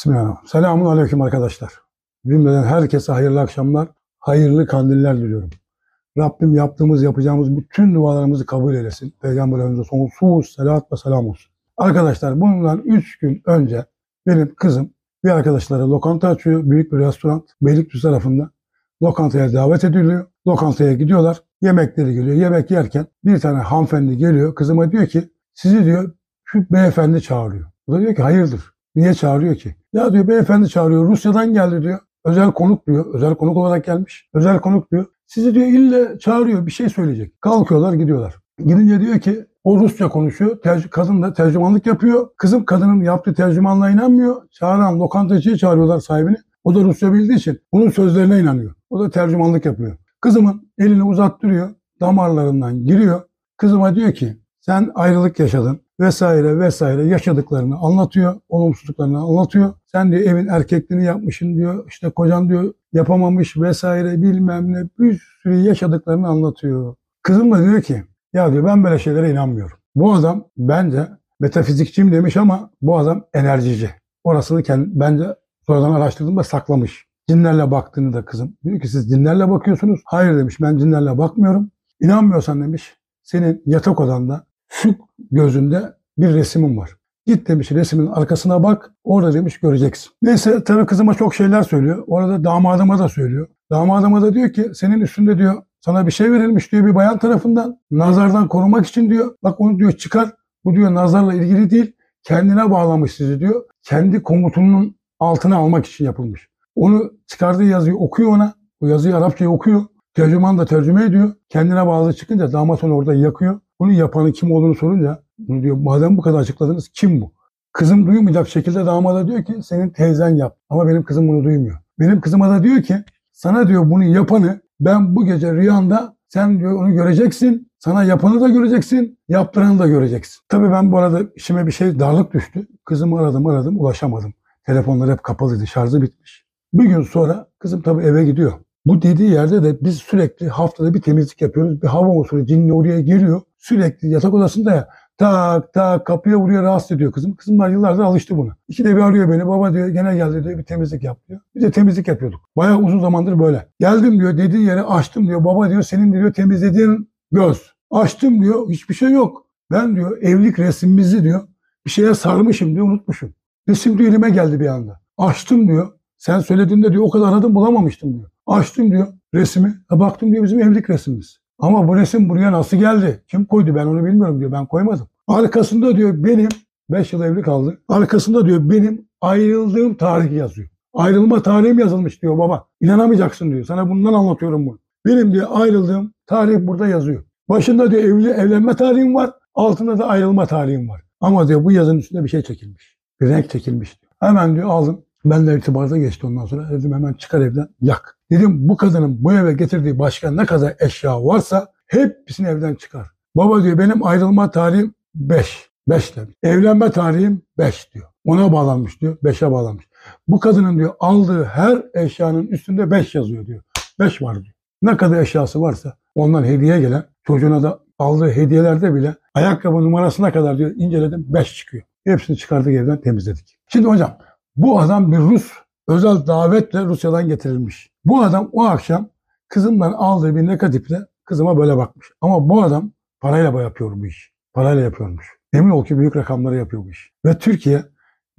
Bismillahirrahmanirrahim. Selamun Aleyküm arkadaşlar. Cümleden herkese hayırlı akşamlar, hayırlı kandiller diliyorum. Rabbim yaptığımız, yapacağımız bütün dualarımızı kabul eylesin. Peygamberimize sonsuz selat ve selam olsun. Arkadaşlar bundan 3 gün önce benim kızım bir arkadaşlara lokanta açıyor. Büyük bir restoran Beylikdüzü tarafında. Lokantaya davet ediliyor. Lokantaya gidiyorlar. Yemekleri geliyor. Yemek yerken bir tane hanımefendi geliyor. Kızıma diyor ki sizi diyor şu beyefendi çağırıyor. O da diyor ki hayırdır? Niye çağırıyor ki? Ya diyor beyefendi çağırıyor. Rusya'dan geldi diyor. Özel konuk diyor. Özel konuk olarak gelmiş. Özel konuk diyor. Sizi diyor ille çağırıyor. Bir şey söyleyecek. Kalkıyorlar gidiyorlar. Gidince diyor ki o Rusça konuşuyor. Tercü- kadın da tercümanlık yapıyor. Kızım kadının yaptığı tercümanlığa inanmıyor. Çağıran lokantacıyı çağırıyorlar sahibini. O da Rusça bildiği için bunun sözlerine inanıyor. O da tercümanlık yapıyor. Kızımın elini uzattırıyor. Damarlarından giriyor. Kızıma diyor ki sen ayrılık yaşadın vesaire vesaire yaşadıklarını anlatıyor. Olumsuzluklarını anlatıyor. Sen diyor evin erkekliğini yapmışsın diyor. İşte kocan diyor yapamamış vesaire bilmem ne bir sürü yaşadıklarını anlatıyor. Kızım da diyor ki ya diyor ben böyle şeylere inanmıyorum. Bu adam bence metafizikçiyim demiş ama bu adam enerjici. Orasını kendi, bence sonradan araştırdığımda saklamış. Cinlerle baktığını da kızım. Diyor ki siz cinlerle bakıyorsunuz. Hayır demiş ben cinlerle bakmıyorum. İnanmıyorsan demiş senin yatak odanda şu gözünde bir resimim var. Git demiş resmin arkasına bak orada demiş göreceksin. Neyse tabii kızıma çok şeyler söylüyor. Orada damadıma da söylüyor. Damadıma da diyor ki senin üstünde diyor sana bir şey verilmiş diyor bir bayan tarafından. Nazardan korumak için diyor. Bak onu diyor çıkar. Bu diyor nazarla ilgili değil. Kendine bağlamış sizi diyor. Kendi komutunun altına almak için yapılmış. Onu çıkardığı yazıyı okuyor ona. O yazıyı Arapçayı okuyor. Tercüman da tercüme ediyor. Kendine bağlı çıkınca damat onu orada yakıyor. Bunu yapanın kim olduğunu sorunca bunu diyor madem bu kadar açıkladınız kim bu? Kızım duymayacak şekilde damada diyor ki senin teyzen yap. Ama benim kızım bunu duymuyor. Benim kızıma da diyor ki sana diyor bunu yapanı ben bu gece rüyanda sen diyor onu göreceksin. Sana yapanı da göreceksin, yaptıranı da göreceksin. Tabii ben bu arada işime bir şey darlık düştü. Kızımı aradım aradım ulaşamadım. Telefonlar hep kapalıydı, şarjı bitmiş. Bir gün sonra kızım tabii eve gidiyor. Bu dediği yerde de biz sürekli haftada bir temizlik yapıyoruz. Bir hava usulü cinli oraya giriyor. Sürekli yatak odasında ya tak tak kapıya vuruyor rahatsız ediyor kızım. Kızımlar yıllardır alıştı buna. İkide bir arıyor beni. Baba diyor gene geldi diyor bir temizlik yap diyor. Bir de temizlik yapıyorduk. Bayağı uzun zamandır böyle. Geldim diyor dediği yere açtım diyor. Baba diyor senin diyor temizlediğin göz. Açtım diyor hiçbir şey yok. Ben diyor evlilik resmimizi diyor bir şeye sarmışım diyor unutmuşum. Resim diyor elime geldi bir anda. Açtım diyor. Sen söylediğinde diyor o kadar aradım bulamamıştım diyor. Açtım diyor resmi. Ha, baktım diyor bizim evlilik resmimiz. Ama bu resim buraya nasıl geldi? Kim koydu ben onu bilmiyorum diyor. Ben koymadım. Arkasında diyor benim 5 yıl evli kaldı. Arkasında diyor benim ayrıldığım tarih yazıyor. Ayrılma tarihim yazılmış diyor baba. İnanamayacaksın diyor. Sana bundan anlatıyorum bunu. Benim diyor ayrıldığım tarih burada yazıyor. Başında diyor evli evlenme tarihim var. Altında da ayrılma tarihim var. Ama diyor bu yazının üstünde bir şey çekilmiş. Bir renk çekilmiş diyor. Hemen diyor aldım. Benle irtibata geçti ondan sonra. Dedim hemen çıkar evden yak. Dedim bu kadının bu eve getirdiği başka ne kadar eşya varsa hepsini evden çıkar. Baba diyor benim ayrılma tarihim 5. 5 demiş. Evlenme tarihim 5 diyor. Ona bağlanmış diyor. 5'e bağlanmış. Bu kadının diyor aldığı her eşyanın üstünde 5 yazıyor diyor. 5 var diyor. Ne kadar eşyası varsa ondan hediye gelen çocuğuna da aldığı hediyelerde bile ayakkabı numarasına kadar diyor inceledim 5 çıkıyor. Hepsini çıkardık evden temizledik. Şimdi hocam bu adam bir Rus özel davetle Rusya'dan getirilmiş. Bu adam o akşam kızımdan aldığı bir negatifle kızıma böyle bakmış. Ama bu adam parayla yapıyor bu iş. Parayla yapıyormuş. Emin ol ki büyük rakamları yapıyor bu iş. Ve Türkiye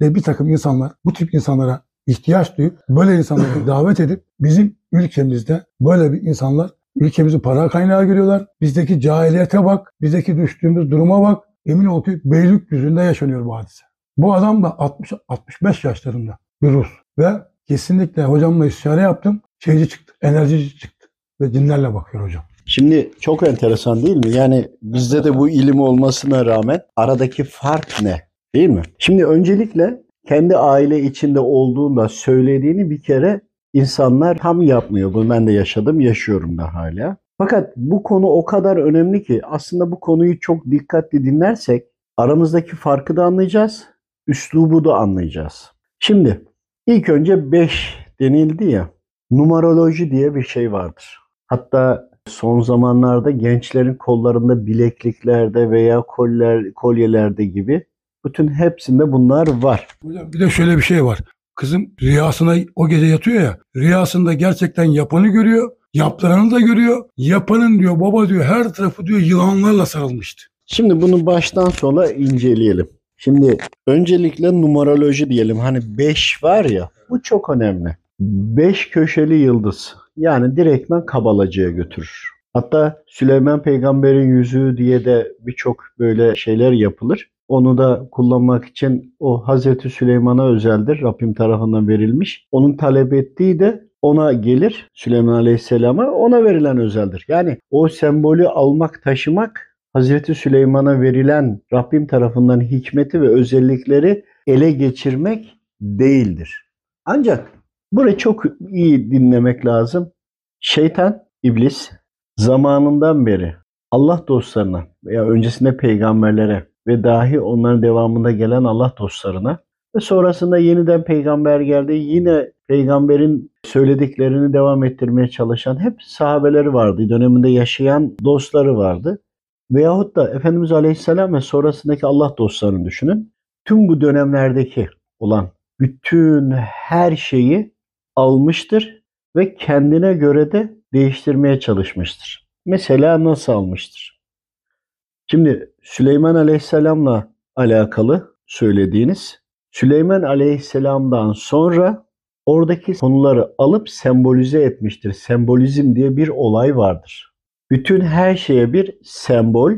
ve bir takım insanlar bu tip insanlara ihtiyaç duyup böyle insanları davet edip bizim ülkemizde böyle bir insanlar ülkemizi para kaynağı görüyorlar. Bizdeki cahiliyete bak, bizdeki düştüğümüz duruma bak. Emin ol ki Beylikdüzü'nde yaşanıyor bu hadise. Bu adam da 60 65 yaşlarında bir Rus ve kesinlikle hocamla istişare yaptım. Şeyci çıktı, enerjici çıktı ve cinlerle bakıyor hocam. Şimdi çok enteresan değil mi? Yani bizde de bu ilim olmasına rağmen aradaki fark ne? Değil mi? Şimdi öncelikle kendi aile içinde olduğunda söylediğini bir kere insanlar tam yapmıyor. Bunu ben de yaşadım, yaşıyorum da hala. Fakat bu konu o kadar önemli ki aslında bu konuyu çok dikkatli dinlersek aramızdaki farkı da anlayacağız, üslubu da anlayacağız. Şimdi ilk önce 5 denildi ya, numaroloji diye bir şey vardır. Hatta son zamanlarda gençlerin kollarında bilekliklerde veya koller, kolyelerde gibi bütün hepsinde bunlar var. Bir de şöyle bir şey var. Kızım rüyasına o gece yatıyor ya. Rüyasında gerçekten yapanı görüyor. Yaptıranı da görüyor. Yapanın diyor baba diyor her tarafı diyor yılanlarla sarılmıştı. Şimdi bunu baştan sona inceleyelim. Şimdi öncelikle numaroloji diyelim. Hani 5 var ya bu çok önemli. 5 köşeli yıldız. Yani direktmen kabalacıya götürür. Hatta Süleyman Peygamber'in yüzüğü diye de birçok böyle şeyler yapılır. Onu da kullanmak için o Hazreti Süleyman'a özeldir. Rabbim tarafından verilmiş. Onun talep ettiği de ona gelir. Süleyman Aleyhisselam'a ona verilen özeldir. Yani o sembolü almak, taşımak Hazreti Süleyman'a verilen Rabbim tarafından hikmeti ve özellikleri ele geçirmek değildir. Ancak burayı çok iyi dinlemek lazım. Şeytan, iblis zamanından beri Allah dostlarına veya öncesinde peygamberlere ve dahi onların devamında gelen Allah dostlarına ve sonrasında yeniden peygamber geldi. Yine peygamberin söylediklerini devam ettirmeye çalışan hep sahabeleri vardı. Döneminde yaşayan dostları vardı. Veyahut da Efendimiz Aleyhisselam ve sonrasındaki Allah dostlarını düşünün. Tüm bu dönemlerdeki olan bütün her şeyi almıştır ve kendine göre de değiştirmeye çalışmıştır. Mesela nasıl almıştır? Şimdi Süleyman Aleyhisselam'la alakalı söylediğiniz Süleyman Aleyhisselam'dan sonra oradaki konuları alıp sembolize etmiştir. Sembolizm diye bir olay vardır. Bütün her şeye bir sembol,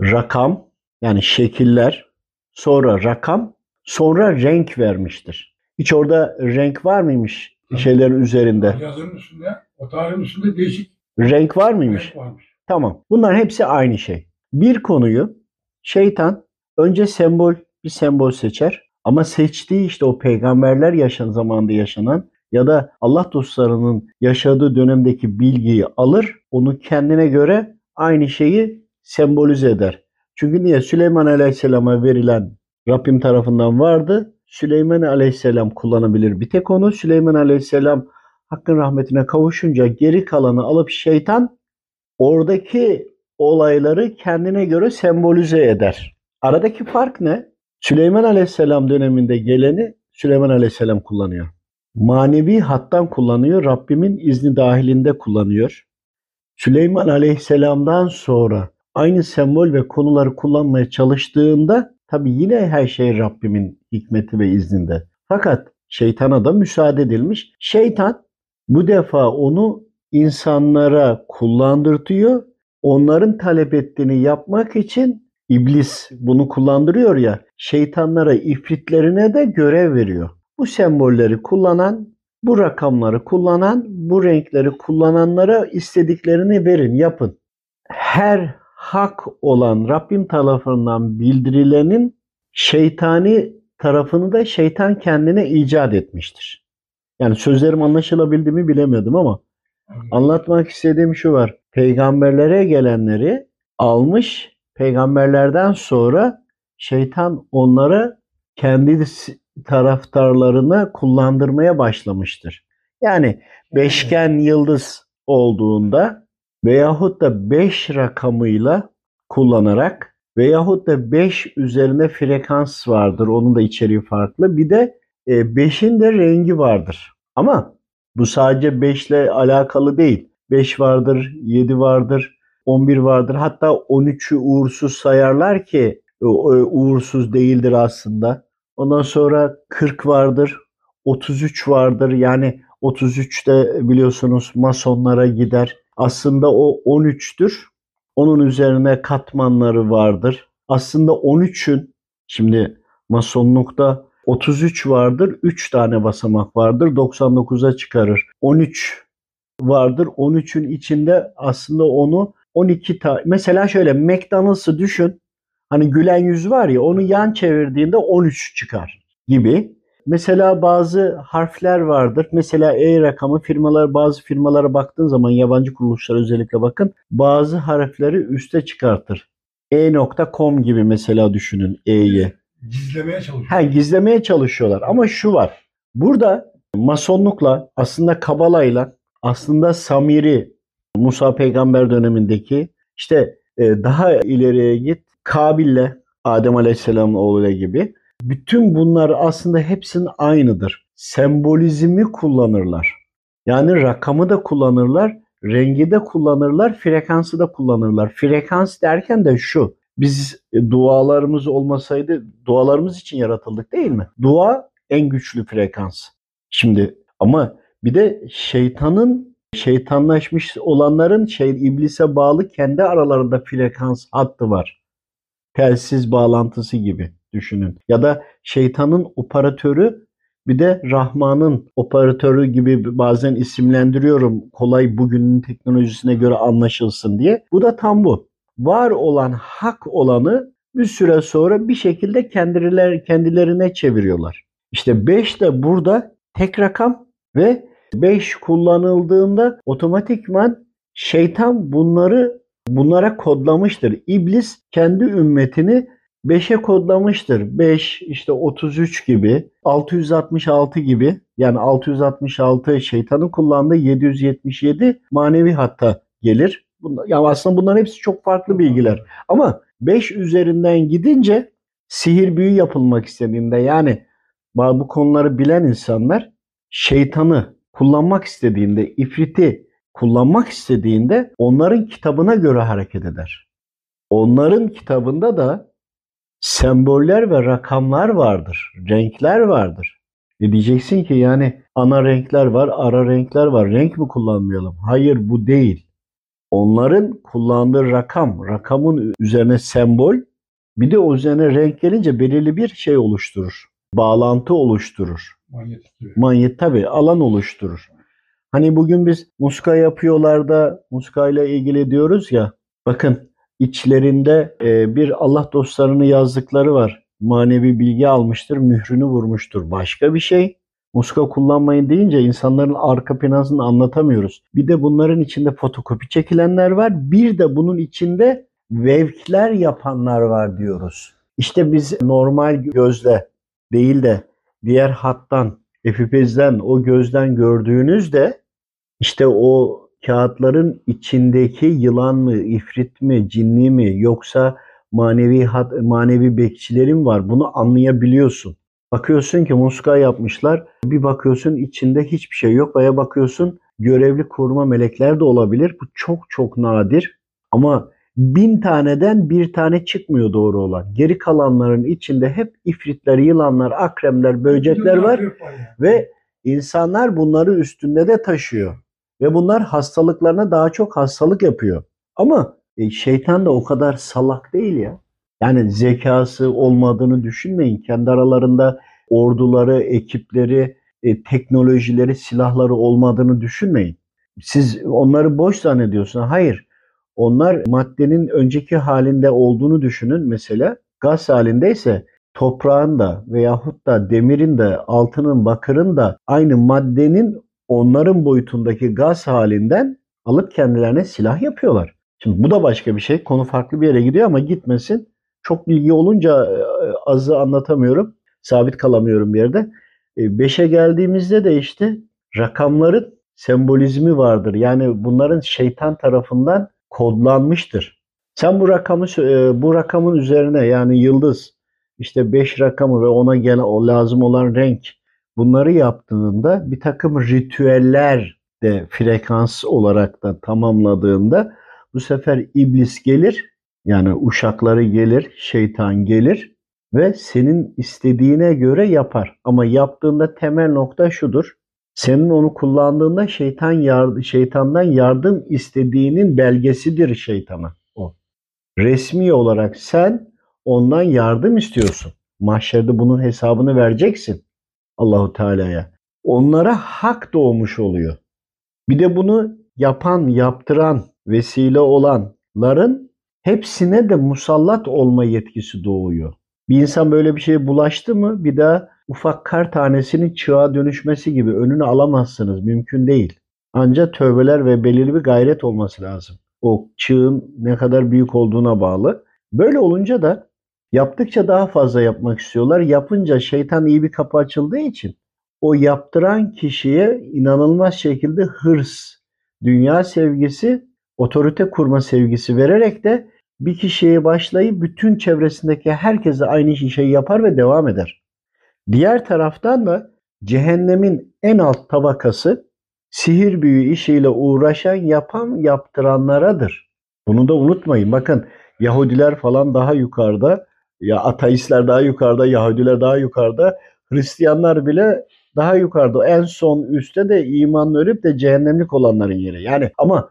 rakam yani şekiller, sonra rakam, sonra renk vermiştir. Hiç orada renk var mıymış şeylerin üzerinde? Yazının üstünde, o tarihin üstünde değişik Renk var mıymış? renk varmış. Tamam. Bunlar hepsi aynı şey. Bir konuyu şeytan önce sembol bir sembol seçer ama seçtiği işte o peygamberler yaşan zamanında yaşanan ya da Allah dostlarının yaşadığı dönemdeki bilgiyi alır, onu kendine göre aynı şeyi sembolize eder. Çünkü niye? Süleyman Aleyhisselam'a verilen Rabbim tarafından vardı. Süleyman Aleyhisselam kullanabilir bir tek onu. Süleyman Aleyhisselam Hakkın rahmetine kavuşunca geri kalanı alıp şeytan oradaki olayları kendine göre sembolize eder. Aradaki fark ne? Süleyman Aleyhisselam döneminde geleni Süleyman Aleyhisselam kullanıyor. Manevi hattan kullanıyor, Rabbimin izni dahilinde kullanıyor. Süleyman Aleyhisselam'dan sonra aynı sembol ve konuları kullanmaya çalıştığında tabi yine her şey Rabbimin hikmeti ve izninde. Fakat şeytana da müsaade edilmiş. Şeytan bu defa onu insanlara kullandırtıyor. Onların talep ettiğini yapmak için iblis bunu kullandırıyor ya şeytanlara, ifritlerine de görev veriyor. Bu sembolleri kullanan, bu rakamları kullanan, bu renkleri kullananlara istediklerini verin, yapın. Her hak olan Rabbim tarafından bildirilenin şeytani tarafını da şeytan kendine icat etmiştir. Yani sözlerim anlaşılabildi mi bilemedim ama anlatmak istediğim şu var. Peygamberlere gelenleri almış, peygamberlerden sonra şeytan onları kendi taraftarlarına kullandırmaya başlamıştır. Yani beşgen yıldız olduğunda veyahut da beş rakamıyla kullanarak veyahut da 5 üzerine frekans vardır. Onun da içeriği farklı. Bir de 5'in de rengi vardır. Ama bu sadece 5 ile alakalı değil. 5 vardır, 7 vardır, 11 vardır. Hatta 13'ü uğursuz sayarlar ki uğursuz değildir aslında. Ondan sonra 40 vardır, 33 vardır. Yani 33 de biliyorsunuz masonlara gider. Aslında o 13'tür. Onun üzerine katmanları vardır. Aslında 13'ün şimdi masonlukta 33 vardır. 3 tane basamak vardır. 99'a çıkarır. 13 vardır. 13'ün içinde aslında onu 12 tane mesela şöyle McDonald's'ı düşün. Hani gülen yüz var ya onu yan çevirdiğinde 13 çıkar gibi. Mesela bazı harfler vardır. Mesela E rakamı firmalar bazı firmalara baktığın zaman yabancı kuruluşlara özellikle bakın. Bazı harfleri üste çıkartır. E.com gibi mesela düşünün E'yi. Gizlemeye çalışıyor. Ha gizlemeye çalışıyorlar ama şu var. Burada masonlukla aslında kabalayla aslında Samiri Musa peygamber dönemindeki işte e, daha ileriye git Kabil'le Adem Aleyhisselam'ın oğlu gibi bütün bunlar aslında hepsinin aynıdır. sembolizmi kullanırlar. Yani rakamı da kullanırlar, rengi de kullanırlar, frekansı da kullanırlar. Frekans derken de şu. Biz dualarımız olmasaydı dualarımız için yaratıldık değil mi? Dua en güçlü frekans. Şimdi ama bir de şeytanın şeytanlaşmış olanların şey iblise bağlı kendi aralarında frekans hattı var. Telsiz bağlantısı gibi düşünün. Ya da şeytanın operatörü bir de Rahman'ın operatörü gibi bazen isimlendiriyorum kolay bugünün teknolojisine göre anlaşılsın diye. Bu da tam bu. Var olan hak olanı bir süre sonra bir şekilde kendiler, kendilerine çeviriyorlar. İşte 5 de burada tek rakam ve 5 kullanıldığında otomatikman şeytan bunları bunlara kodlamıştır. İblis kendi ümmetini 5'e kodlamıştır. 5 işte 33 gibi, 666 gibi yani 666 şeytanın kullandığı 777 manevi hatta gelir. Bunlar, yani aslında bunların hepsi çok farklı bilgiler. Ama 5 üzerinden gidince sihir büyü yapılmak istediğinde yani bu konuları bilen insanlar şeytanı kullanmak istediğinde, ifriti kullanmak istediğinde onların kitabına göre hareket eder. Onların kitabında da semboller ve rakamlar vardır, renkler vardır. E diyeceksin ki yani ana renkler var, ara renkler var. Renk mi kullanmayalım? Hayır bu değil. Onların kullandığı rakam, rakamın üzerine sembol, bir de o üzerine renk gelince belirli bir şey oluşturur. Bağlantı oluşturur. Diyor. Manyet tabii alan oluşturur. Hani bugün biz muska yapıyorlar da muskayla ilgili diyoruz ya. Bakın içlerinde e, bir Allah dostlarını yazdıkları var. Manevi bilgi almıştır, mührünü vurmuştur. Başka bir şey. Muska kullanmayın deyince insanların arka planını anlatamıyoruz. Bir de bunların içinde fotokopi çekilenler var. Bir de bunun içinde vevkler yapanlar var diyoruz. İşte biz normal gözle değil de diğer hattan, epipezden, o gözden gördüğünüzde işte o kağıtların içindeki yılan mı, ifrit mi, cinni mi yoksa manevi hat, manevi bekçilerin var. Bunu anlayabiliyorsun. Bakıyorsun ki muska yapmışlar. Bir bakıyorsun içinde hiçbir şey yok. Veya bakıyorsun görevli koruma melekler de olabilir. Bu çok çok nadir. Ama bin taneden bir tane çıkmıyor doğru olan. Geri kalanların içinde hep ifritler, yılanlar, akremler, böcekler var. Ve insanlar bunları üstünde de taşıyor. Ve bunlar hastalıklarına daha çok hastalık yapıyor. Ama e, şeytan da o kadar salak değil ya. Yani zekası olmadığını düşünmeyin. Kendi aralarında orduları, ekipleri, e, teknolojileri, silahları olmadığını düşünmeyin. Siz onları boş zannediyorsunuz. Hayır. Onlar maddenin önceki halinde olduğunu düşünün mesela. Gaz halindeyse toprağın da veyahut da demirin de altının bakırın da aynı maddenin onların boyutundaki gaz halinden alıp kendilerine silah yapıyorlar. Şimdi bu da başka bir şey. Konu farklı bir yere gidiyor ama gitmesin. Çok bilgi olunca e, azı anlatamıyorum. Sabit kalamıyorum bir yerde. 5'e geldiğimizde de işte rakamların sembolizmi vardır. Yani bunların şeytan tarafından kodlanmıştır. Sen bu rakamı e, bu rakamın üzerine yani yıldız işte 5 rakamı ve ona gelen o lazım olan renk bunları yaptığında bir takım ritüeller de frekans olarak da tamamladığında bu sefer iblis gelir yani uşakları gelir, şeytan gelir ve senin istediğine göre yapar. Ama yaptığında temel nokta şudur. Senin onu kullandığında şeytan yardım, şeytandan yardım istediğinin belgesidir şeytana o. Resmi olarak sen ondan yardım istiyorsun. Mahşerde bunun hesabını vereceksin Allahu Teala'ya. Onlara hak doğmuş oluyor. Bir de bunu yapan, yaptıran, vesile olanların hepsine de musallat olma yetkisi doğuyor. Bir insan böyle bir şeye bulaştı mı bir daha ufak kar tanesinin çığa dönüşmesi gibi önünü alamazsınız. Mümkün değil. Ancak tövbeler ve belirli bir gayret olması lazım. O çığın ne kadar büyük olduğuna bağlı. Böyle olunca da yaptıkça daha fazla yapmak istiyorlar. Yapınca şeytan iyi bir kapı açıldığı için o yaptıran kişiye inanılmaz şekilde hırs, dünya sevgisi, otorite kurma sevgisi vererek de bir kişiye başlayıp bütün çevresindeki herkese aynı şeyi yapar ve devam eder. Diğer taraftan da cehennemin en alt tabakası sihir büyü işiyle uğraşan, yapan, yaptıranlaradır. Bunu da unutmayın. Bakın Yahudiler falan daha yukarıda, ya ateistler daha yukarıda, Yahudiler daha yukarıda, Hristiyanlar bile daha yukarıda. En son üstte de iman ölüp de cehennemlik olanların yeri. Yani ama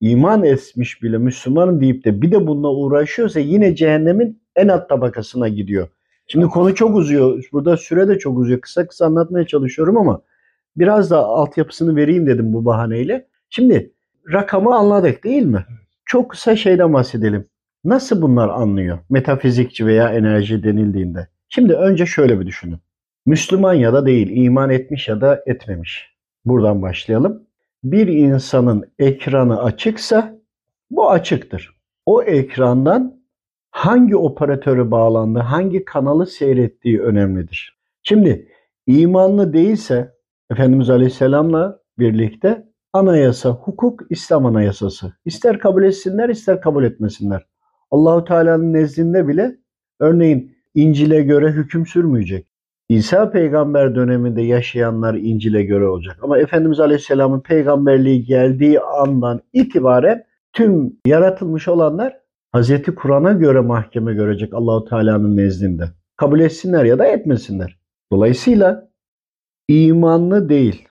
iman etmiş bile Müslümanım deyip de bir de bununla uğraşıyorsa yine cehennemin en alt tabakasına gidiyor. Şimdi konu çok uzuyor. Burada süre de çok uzuyor. Kısa kısa anlatmaya çalışıyorum ama biraz da altyapısını vereyim dedim bu bahaneyle. Şimdi rakamı anladık değil mi? Çok kısa şeyden bahsedelim. Nasıl bunlar anlıyor? Metafizikçi veya enerji denildiğinde. Şimdi önce şöyle bir düşünün. Müslüman ya da değil, iman etmiş ya da etmemiş. Buradan başlayalım. Bir insanın ekranı açıksa bu açıktır. O ekrandan hangi operatörü bağlandı, hangi kanalı seyrettiği önemlidir. Şimdi imanlı değilse Efendimiz Aleyhisselam'la birlikte anayasa, hukuk İslam anayasası. İster kabul etsinler, ister kabul etmesinler. Allahu Teala'nın nezdinde bile örneğin İncil'e göre hüküm sürmeyecek. İsa peygamber döneminde yaşayanlar İncil'e göre olacak. Ama Efendimiz Aleyhisselam'ın peygamberliği geldiği andan itibaren tüm yaratılmış olanlar Hazreti Kur'an'a göre mahkeme görecek Allahu Teala'nın nezdinde. Kabul etsinler ya da etmesinler. Dolayısıyla imanlı değil,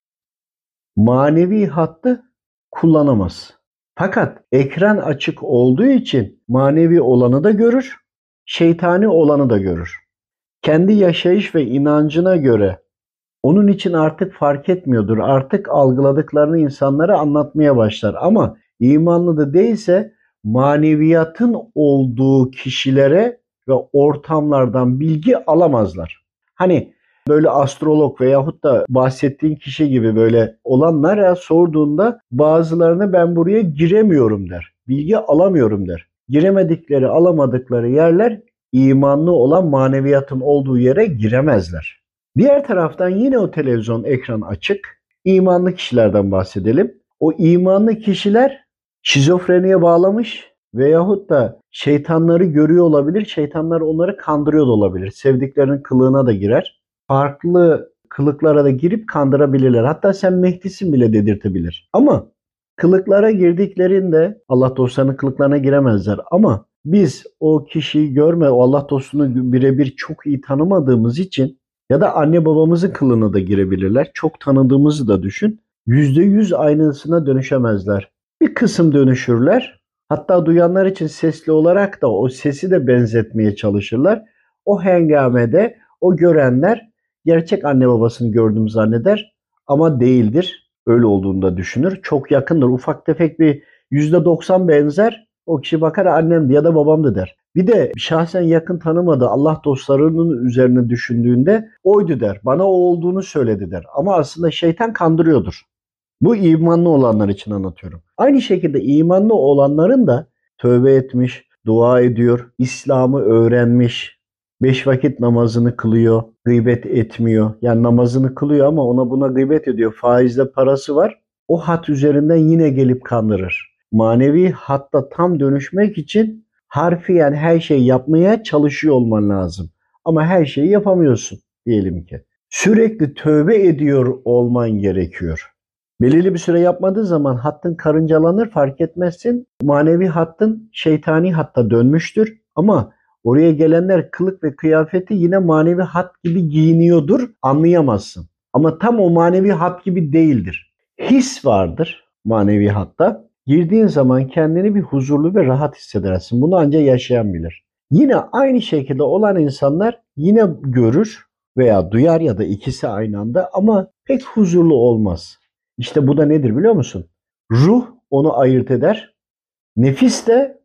manevi hattı kullanamaz. Fakat ekran açık olduğu için manevi olanı da görür, şeytani olanı da görür. Kendi yaşayış ve inancına göre onun için artık fark etmiyordur. Artık algıladıklarını insanlara anlatmaya başlar. Ama imanlı da değilse maneviyatın olduğu kişilere ve ortamlardan bilgi alamazlar. Hani böyle astrolog veyahut da bahsettiğin kişi gibi böyle olanlara sorduğunda bazılarına ben buraya giremiyorum der. Bilgi alamıyorum der. Giremedikleri, alamadıkları yerler imanlı olan maneviyatın olduğu yere giremezler. Diğer taraftan yine o televizyon ekran açık. İmanlı kişilerden bahsedelim. O imanlı kişiler şizofreniye bağlamış veyahut da şeytanları görüyor olabilir. Şeytanlar onları kandırıyor da olabilir. Sevdiklerinin kılığına da girer. Farklı kılıklara da girip kandırabilirler. Hatta sen Mehdi'sin bile dedirtebilir. Ama kılıklara girdiklerinde Allah dostlarının kılıklarına giremezler. Ama biz o kişiyi görme, o Allah dostunu birebir çok iyi tanımadığımız için ya da anne babamızın kılığına da girebilirler. Çok tanıdığımızı da düşün. %100 aynısına dönüşemezler. Bir kısım dönüşürler. Hatta duyanlar için sesli olarak da o sesi de benzetmeye çalışırlar. O hengamede o görenler gerçek anne babasını gördüğümü zanneder ama değildir. Öyle olduğunu da düşünür. Çok yakındır. Ufak tefek bir %90 benzer. O kişi bakar annemdi ya da babamdı der. Bir de şahsen yakın tanımadığı Allah dostlarının üzerine düşündüğünde oydu der. Bana o olduğunu söyledi der. Ama aslında şeytan kandırıyordur. Bu imanlı olanlar için anlatıyorum. Aynı şekilde imanlı olanların da tövbe etmiş, dua ediyor, İslam'ı öğrenmiş, beş vakit namazını kılıyor, gıybet etmiyor. Yani namazını kılıyor ama ona buna gıybet ediyor. Faizle parası var. O hat üzerinden yine gelip kandırır. Manevi hatta tam dönüşmek için harfiyen her şeyi yapmaya çalışıyor olman lazım. Ama her şeyi yapamıyorsun diyelim ki. Sürekli tövbe ediyor olman gerekiyor. Belirli bir süre yapmadığı zaman hattın karıncalanır fark etmezsin. Manevi hattın şeytani hatta dönmüştür. Ama oraya gelenler kılık ve kıyafeti yine manevi hat gibi giyiniyordur anlayamazsın. Ama tam o manevi hat gibi değildir. His vardır manevi hatta. Girdiğin zaman kendini bir huzurlu ve rahat hissedersin. Bunu ancak yaşayan bilir. Yine aynı şekilde olan insanlar yine görür veya duyar ya da ikisi aynı anda ama pek huzurlu olmaz. İşte bu da nedir biliyor musun? Ruh onu ayırt eder. Nefis de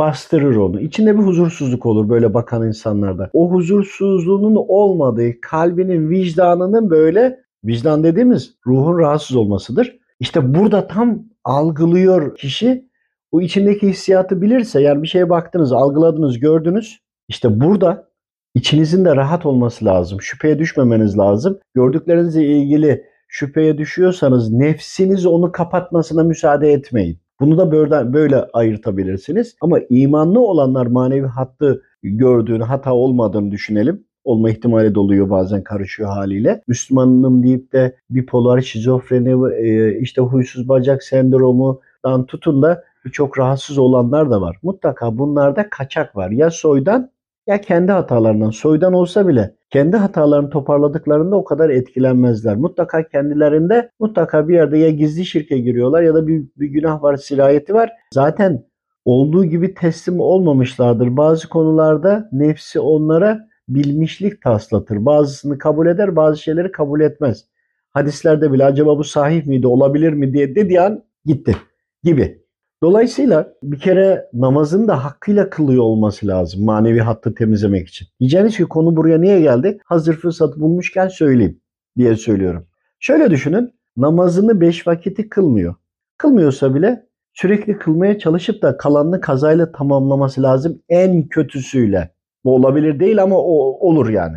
bastırır onu. İçinde bir huzursuzluk olur böyle bakan insanlarda. O huzursuzluğunun olmadığı kalbinin vicdanının böyle vicdan dediğimiz ruhun rahatsız olmasıdır. İşte burada tam algılıyor kişi o içindeki hissiyatı bilirse yani bir şeye baktınız, algıladınız, gördünüz. İşte burada içinizin de rahat olması lazım. Şüpheye düşmemeniz lazım. Gördüklerinizle ilgili şüpheye düşüyorsanız nefsiniz onu kapatmasına müsaade etmeyin. Bunu da böyle, böyle ayırtabilirsiniz. Ama imanlı olanlar manevi hattı gördüğünü, hata olmadığını düşünelim. olma ihtimali de bazen karışıyor haliyle. Müslümanım deyip de bipolar, şizofreni, e, işte huysuz bacak sendromundan tutun da birçok rahatsız olanlar da var. Mutlaka bunlarda kaçak var. Ya soydan ya kendi hatalarından. Soydan olsa bile kendi hatalarını toparladıklarında o kadar etkilenmezler. Mutlaka kendilerinde mutlaka bir yerde ya gizli şirke giriyorlar ya da bir, bir günah var, sirayeti var. Zaten olduğu gibi teslim olmamışlardır. Bazı konularda nefsi onlara bilmişlik taslatır. Bazısını kabul eder, bazı şeyleri kabul etmez. Hadislerde bile acaba bu sahih miydi, olabilir mi diye dediği an gitti gibi. Dolayısıyla bir kere namazın da hakkıyla kılıyor olması lazım manevi hattı temizlemek için. Diyeceğiniz ki konu buraya niye geldi? Hazır fırsatı bulmuşken söyleyeyim diye söylüyorum. Şöyle düşünün namazını beş vakiti kılmıyor. Kılmıyorsa bile sürekli kılmaya çalışıp da kalanını kazayla tamamlaması lazım en kötüsüyle. Bu olabilir değil ama o olur yani.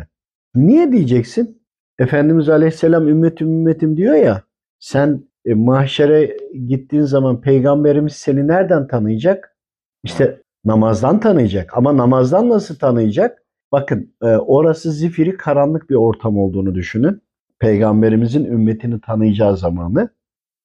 Niye diyeceksin? Efendimiz Aleyhisselam ümmetim ümmetim diyor ya sen e, mahşere gittiğin zaman peygamberimiz seni nereden tanıyacak? İşte namazdan tanıyacak. Ama namazdan nasıl tanıyacak? Bakın e, orası zifiri karanlık bir ortam olduğunu düşünün. Peygamberimizin ümmetini tanıyacağı zamanı.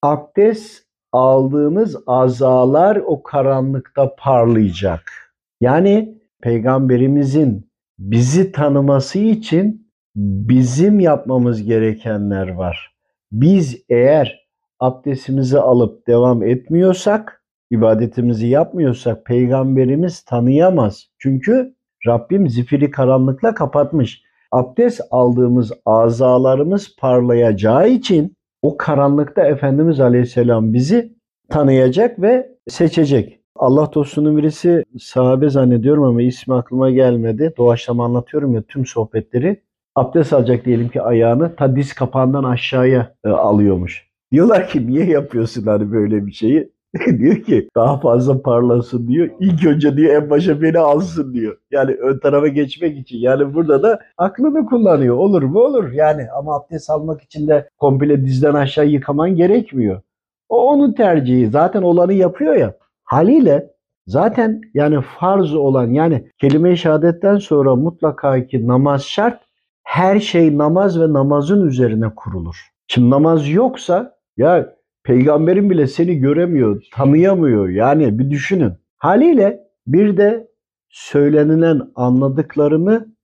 Abdest aldığımız azalar o karanlıkta parlayacak. Yani peygamberimizin bizi tanıması için bizim yapmamız gerekenler var. Biz eğer abdestimizi alıp devam etmiyorsak, ibadetimizi yapmıyorsak peygamberimiz tanıyamaz. Çünkü Rabbim zifiri karanlıkla kapatmış. Abdest aldığımız azalarımız parlayacağı için o karanlıkta Efendimiz Aleyhisselam bizi tanıyacak ve seçecek. Allah dostunun birisi sahabe zannediyorum ama ismi aklıma gelmedi. Doğaçlama anlatıyorum ya tüm sohbetleri. Abdest alacak diyelim ki ayağını ta diz kapağından aşağıya e, alıyormuş. Diyorlar ki niye yapıyorsun hani böyle bir şeyi? diyor ki daha fazla parlasın diyor. İlk önce diyor en başa beni alsın diyor. Yani ön tarafa geçmek için. Yani burada da aklını kullanıyor. Olur mu? Olur. Yani ama abdest almak için de komple dizden aşağı yıkaman gerekmiyor. O onun tercihi. Zaten olanı yapıyor ya. Haliyle zaten yani farz olan yani kelime-i şehadetten sonra mutlaka ki namaz şart. Her şey namaz ve namazın üzerine kurulur. Şimdi namaz yoksa ya peygamberin bile seni göremiyor, tanıyamıyor. Yani bir düşünün. Haliyle bir de söylenilen anladıklarını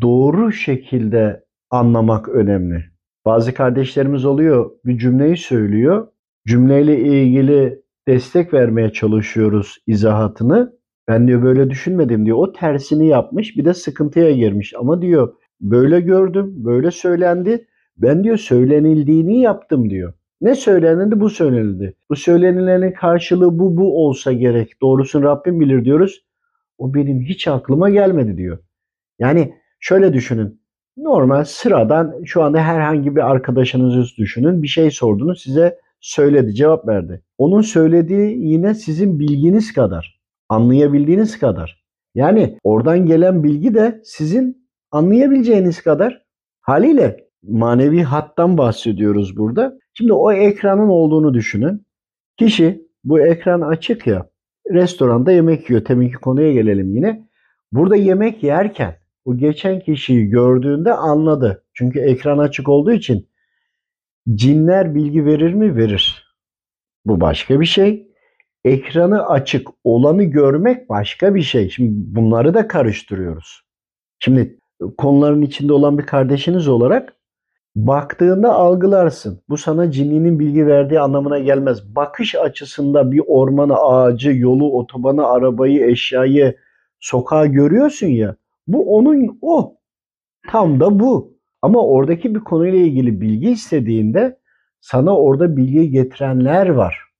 doğru şekilde anlamak önemli. Bazı kardeşlerimiz oluyor bir cümleyi söylüyor. Cümleyle ilgili destek vermeye çalışıyoruz izahatını. Ben diyor böyle düşünmedim diyor. O tersini yapmış bir de sıkıntıya girmiş. Ama diyor böyle gördüm, böyle söylendi. Ben diyor söylenildiğini yaptım diyor. Ne söylenildi bu söylenildi. Bu söylenilenin karşılığı bu bu olsa gerek. Doğrusunu Rabbim bilir diyoruz. O benim hiç aklıma gelmedi diyor. Yani şöyle düşünün. Normal sıradan şu anda herhangi bir arkadaşınızı düşünün. Bir şey sordunuz size söyledi cevap verdi. Onun söylediği yine sizin bilginiz kadar. Anlayabildiğiniz kadar. Yani oradan gelen bilgi de sizin anlayabileceğiniz kadar. Haliyle manevi hattan bahsediyoruz burada. Şimdi o ekranın olduğunu düşünün. Kişi bu ekran açık ya restoranda yemek yiyor. Teminki konuya gelelim yine. Burada yemek yerken bu geçen kişiyi gördüğünde anladı. Çünkü ekran açık olduğu için cinler bilgi verir mi? Verir. Bu başka bir şey. Ekranı açık olanı görmek başka bir şey. Şimdi bunları da karıştırıyoruz. Şimdi konuların içinde olan bir kardeşiniz olarak baktığında algılarsın. Bu sana cininin bilgi verdiği anlamına gelmez. Bakış açısında bir ormanı, ağacı, yolu, otobanı, arabayı, eşyayı, sokağı görüyorsun ya. Bu onun o. Tam da bu. Ama oradaki bir konuyla ilgili bilgi istediğinde sana orada bilgi getirenler var.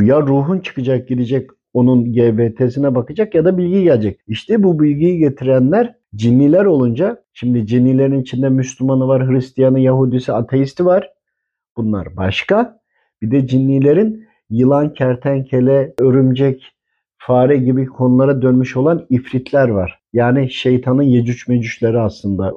Ya ruhun çıkacak gidecek onun GBT'sine bakacak ya da bilgi gelecek. İşte bu bilgiyi getirenler cinniler olunca şimdi cinnilerin içinde Müslümanı var, Hristiyanı, Yahudisi, ateisti var. Bunlar başka. Bir de cinnilerin yılan, kertenkele, örümcek, fare gibi konulara dönmüş olan ifritler var. Yani şeytanın yecüc mecücleri aslında.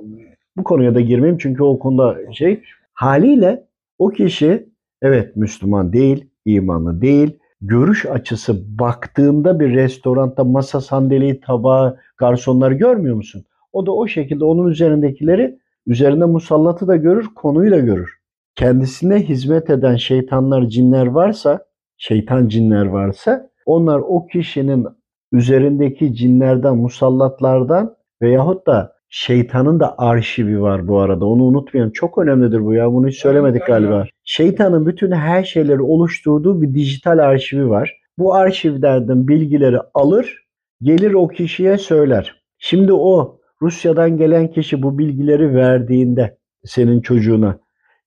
Bu konuya da girmeyeyim çünkü o konuda şey. Haliyle o kişi evet Müslüman değil, imanlı değil. Görüş açısı baktığında bir restoranda masa, sandalyeyi, tabağı, garsonları görmüyor musun? O da o şekilde onun üzerindekileri üzerinde musallatı da görür, konuyu da görür. Kendisine hizmet eden şeytanlar, cinler varsa, şeytan cinler varsa onlar o kişinin üzerindeki cinlerden, musallatlardan veyahut da şeytanın da arşivi var bu arada. Onu unutmayalım. Çok önemlidir bu ya. Bunu hiç söylemedik galiba. Şeytanın bütün her şeyleri oluşturduğu bir dijital arşivi var. Bu arşivlerden bilgileri alır, gelir o kişiye söyler. Şimdi o Rusya'dan gelen kişi bu bilgileri verdiğinde senin çocuğuna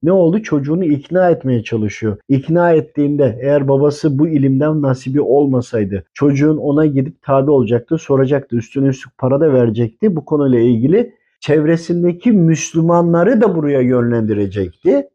ne oldu? Çocuğunu ikna etmeye çalışıyor. İkna ettiğinde eğer babası bu ilimden nasibi olmasaydı çocuğun ona gidip tabi olacaktı, soracaktı. Üstüne üstlük para da verecekti. Bu konuyla ilgili çevresindeki Müslümanları da buraya yönlendirecekti.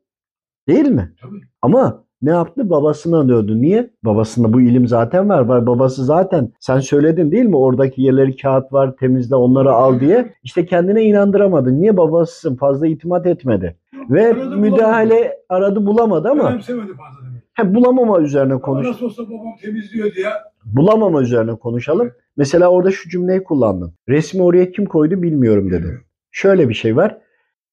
Değil mi? Tabii. Ama ne yaptı? Babasına döndü. Niye? Babasında bu ilim zaten var. var. Babası zaten sen söyledin değil mi? Oradaki yerleri kağıt var temizle onları al diye. İşte kendine inandıramadı. Niye babasısın? Fazla itimat etmedi. Ve Aradı, müdahale aradı bulamadı ama Önemsemedi fazla demek. he, bulamama üzerine konuş. nasıl olsa babam temizliyor diye. Bulamama üzerine konuşalım. Mesela orada şu cümleyi kullandın. Resmi oraya kim koydu bilmiyorum dedin. Şöyle bir şey var.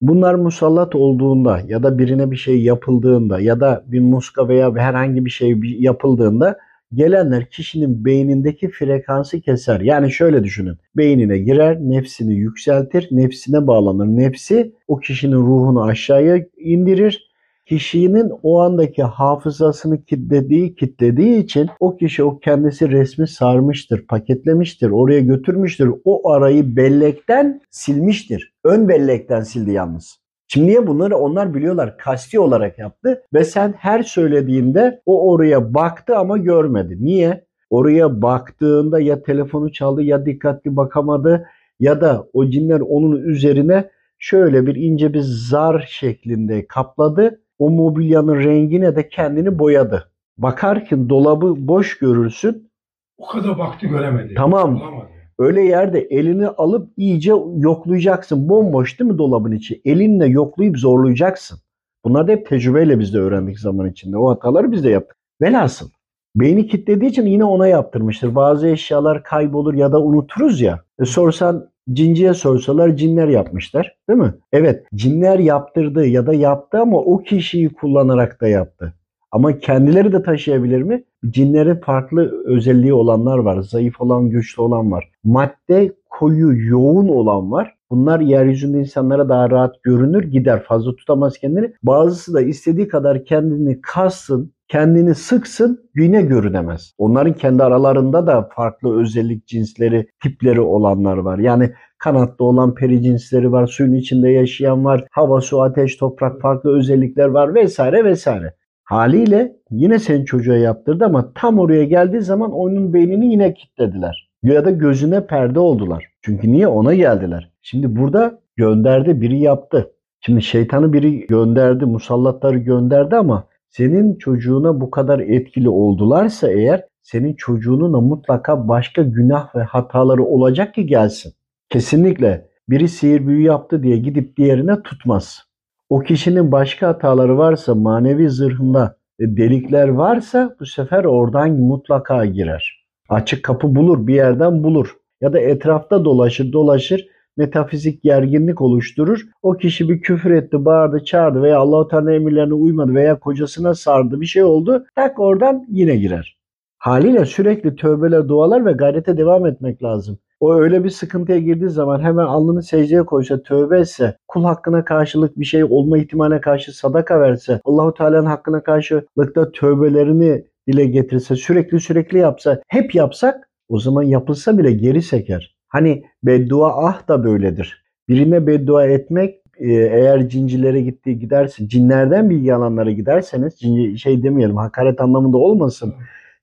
Bunlar musallat olduğunda ya da birine bir şey yapıldığında ya da bir muska veya herhangi bir şey yapıldığında gelenler kişinin beynindeki frekansı keser. Yani şöyle düşünün. Beynine girer, nefsini yükseltir, nefsine bağlanır. Nefsi o kişinin ruhunu aşağıya indirir. Kişinin o andaki hafızasını kitlediği kitlediği için o kişi o kendisi resmi sarmıştır, paketlemiştir, oraya götürmüştür. O arayı bellekten silmiştir. Ön bellekten sildi yalnız. Şimdi niye bunları onlar biliyorlar kasti olarak yaptı ve sen her söylediğinde o oraya baktı ama görmedi. Niye? Oraya baktığında ya telefonu çaldı ya dikkatli bakamadı ya da o cinler onun üzerine şöyle bir ince bir zar şeklinde kapladı. O mobilyanın rengine de kendini boyadı. Bakarken dolabı boş görürsün. O kadar baktı göremedi. Tamam. Bulamadı. Öyle yerde elini alıp iyice yoklayacaksın. Bomboş değil mi dolabın içi? Elinle yoklayıp zorlayacaksın. Bunlar da hep tecrübeyle biz de öğrendik zaman içinde. O hataları biz de yaptık. Velhasıl beyni kilitlediği için yine ona yaptırmıştır. Bazı eşyalar kaybolur ya da unuturuz ya. E sorsan cinciye sorsalar cinler yapmışlar değil mi? Evet cinler yaptırdı ya da yaptı ama o kişiyi kullanarak da yaptı. Ama kendileri de taşıyabilir mi? Cinlerin farklı özelliği olanlar var. Zayıf olan, güçlü olan var. Madde koyu, yoğun olan var. Bunlar yeryüzünde insanlara daha rahat görünür, gider. Fazla tutamaz kendini. Bazısı da istediği kadar kendini kassın, kendini sıksın, yine görünemez. Onların kendi aralarında da farklı özellik cinsleri, tipleri olanlar var. Yani kanatlı olan peri cinsleri var, suyun içinde yaşayan var, hava, su, ateş, toprak farklı özellikler var vesaire vesaire. Haliyle yine senin çocuğa yaptırdı ama tam oraya geldiği zaman onun beynini yine kilitlediler. Ya da gözüne perde oldular. Çünkü niye? Ona geldiler. Şimdi burada gönderdi, biri yaptı. Şimdi şeytanı biri gönderdi, musallatları gönderdi ama senin çocuğuna bu kadar etkili oldularsa eğer senin çocuğunun da mutlaka başka günah ve hataları olacak ki gelsin. Kesinlikle biri sihir büyü yaptı diye gidip diğerine tutmaz. O kişinin başka hataları varsa, manevi zırhında delikler varsa bu sefer oradan mutlaka girer. Açık kapı bulur, bir yerden bulur. Ya da etrafta dolaşır, dolaşır, metafizik gerginlik oluşturur. O kişi bir küfür etti, bağırdı, çağırdı veya Allah-u Teala emirlerine uymadı veya kocasına sardı, bir şey oldu. Tak oradan yine girer. Haliyle sürekli tövbeler, dualar ve gayrete devam etmek lazım. O öyle bir sıkıntıya girdiği zaman hemen alnını secdeye koysa, tövbe etse, kul hakkına karşılık bir şey olma ihtimaline karşı sadaka verse, Allahu Teala'nın hakkına karşılıkta tövbelerini dile getirse, sürekli sürekli yapsa, hep yapsak o zaman yapılsa bile geri seker. Hani beddua ah da böyledir. Birine beddua etmek e, eğer cincilere gittiği giderse, cinlerden bilgi alanlara giderseniz, cinci, şey demeyelim hakaret anlamında olmasın.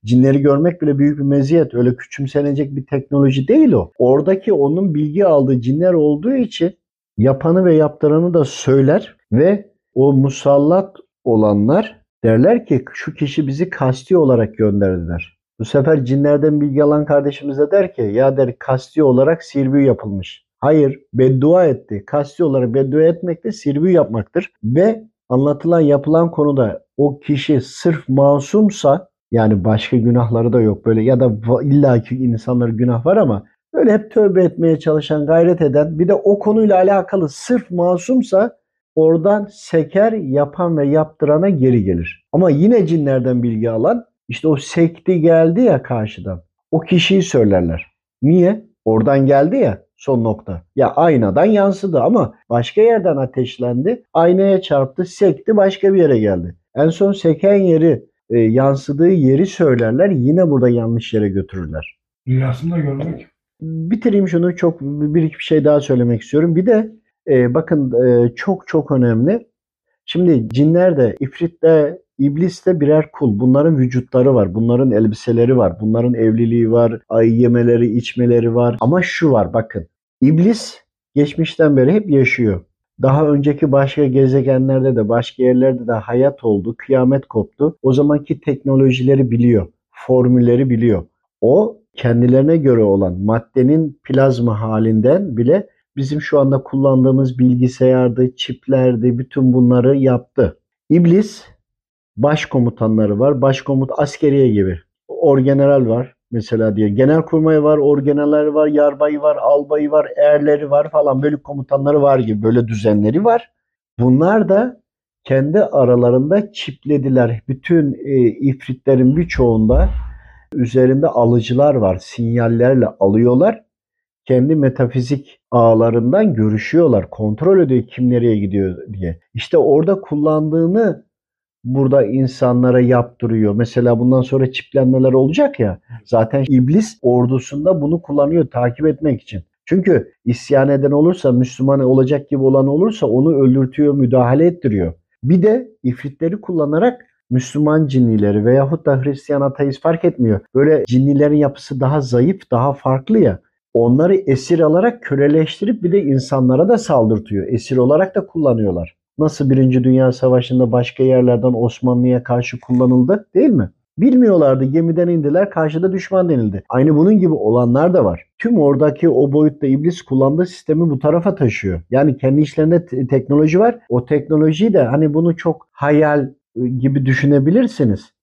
Cinleri görmek bile büyük bir meziyet. Öyle küçümsenecek bir teknoloji değil o. Oradaki onun bilgi aldığı cinler olduğu için yapanı ve yaptıranı da söyler ve o musallat olanlar derler ki şu kişi bizi kasti olarak gönderdiler. Bu sefer cinlerden bilgi alan kardeşimiz de der ki ya der kasti olarak sirbü yapılmış. Hayır beddua etti. Kasti olarak beddua etmek de sirbü yapmaktır. Ve anlatılan yapılan konuda o kişi sırf masumsa yani başka günahları da yok böyle ya da illaki insanların günah var ama Böyle hep tövbe etmeye çalışan, gayret eden bir de o konuyla alakalı sırf masumsa oradan seker yapan ve yaptırana geri gelir. Ama yine cinlerden bilgi alan işte o sekti geldi ya karşıdan. O kişiyi söylerler. Niye? Oradan geldi ya son nokta. Ya aynadan yansıdı ama başka yerden ateşlendi. Aynaya çarptı, sekti başka bir yere geldi. En son seken yeri, e, yansıdığı yeri söylerler. Yine burada yanlış yere götürürler. Rüyasında görmek. Bitireyim şunu çok bir iki bir şey daha söylemek istiyorum. Bir de e, bakın e, çok çok önemli. Şimdi cinler de, ifrit de, iblis de birer kul. Bunların vücutları var, bunların elbiseleri var, bunların evliliği var, ay yemeleri, içmeleri var. Ama şu var bakın. İblis geçmişten beri hep yaşıyor. Daha önceki başka gezegenlerde de başka yerlerde de hayat oldu, kıyamet koptu. O zamanki teknolojileri biliyor, formülleri biliyor. O kendilerine göre olan maddenin plazma halinden bile bizim şu anda kullandığımız bilgisayardı, çiplerdi, bütün bunları yaptı. İblis başkomutanları var. Başkomut askeriye gibi. Orgeneral var mesela diye. Genelkurmay var, orgeneral var, yarbayı var, albayı var, erleri var falan. Bölük komutanları var gibi böyle düzenleri var. Bunlar da kendi aralarında çiplediler. Bütün e, ifritlerin birçoğunda üzerinde alıcılar var. Sinyallerle alıyorlar. Kendi metafizik ağlarından görüşüyorlar. Kontrol ediyor kim nereye gidiyor diye. İşte orada kullandığını burada insanlara yaptırıyor. Mesela bundan sonra çiplenmeler olacak ya. Zaten iblis ordusunda bunu kullanıyor takip etmek için. Çünkü isyan eden olursa, Müslüman olacak gibi olan olursa onu öldürtüyor, müdahale ettiriyor. Bir de ifritleri kullanarak Müslüman cinnileri veyahut da Hristiyan ateist fark etmiyor. Böyle cinnilerin yapısı daha zayıf, daha farklı ya. Onları esir alarak köleleştirip bir de insanlara da saldırtıyor. Esir olarak da kullanıyorlar. Nasıl Birinci Dünya Savaşı'nda başka yerlerden Osmanlı'ya karşı kullanıldı değil mi? Bilmiyorlardı gemiden indiler karşıda düşman denildi. Aynı bunun gibi olanlar da var. Tüm oradaki o boyutta iblis kullandığı sistemi bu tarafa taşıyor. Yani kendi işlerinde te- teknoloji var. O teknolojiyi de hani bunu çok hayal gibi düşünebilirsiniz.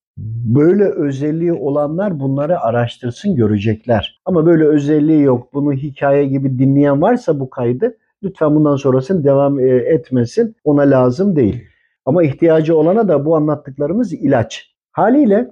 Böyle özelliği olanlar bunları araştırsın görecekler. Ama böyle özelliği yok. Bunu hikaye gibi dinleyen varsa bu kaydı lütfen bundan sonrasını devam e, etmesin. Ona lazım değil. Ama ihtiyacı olana da bu anlattıklarımız ilaç. Haliyle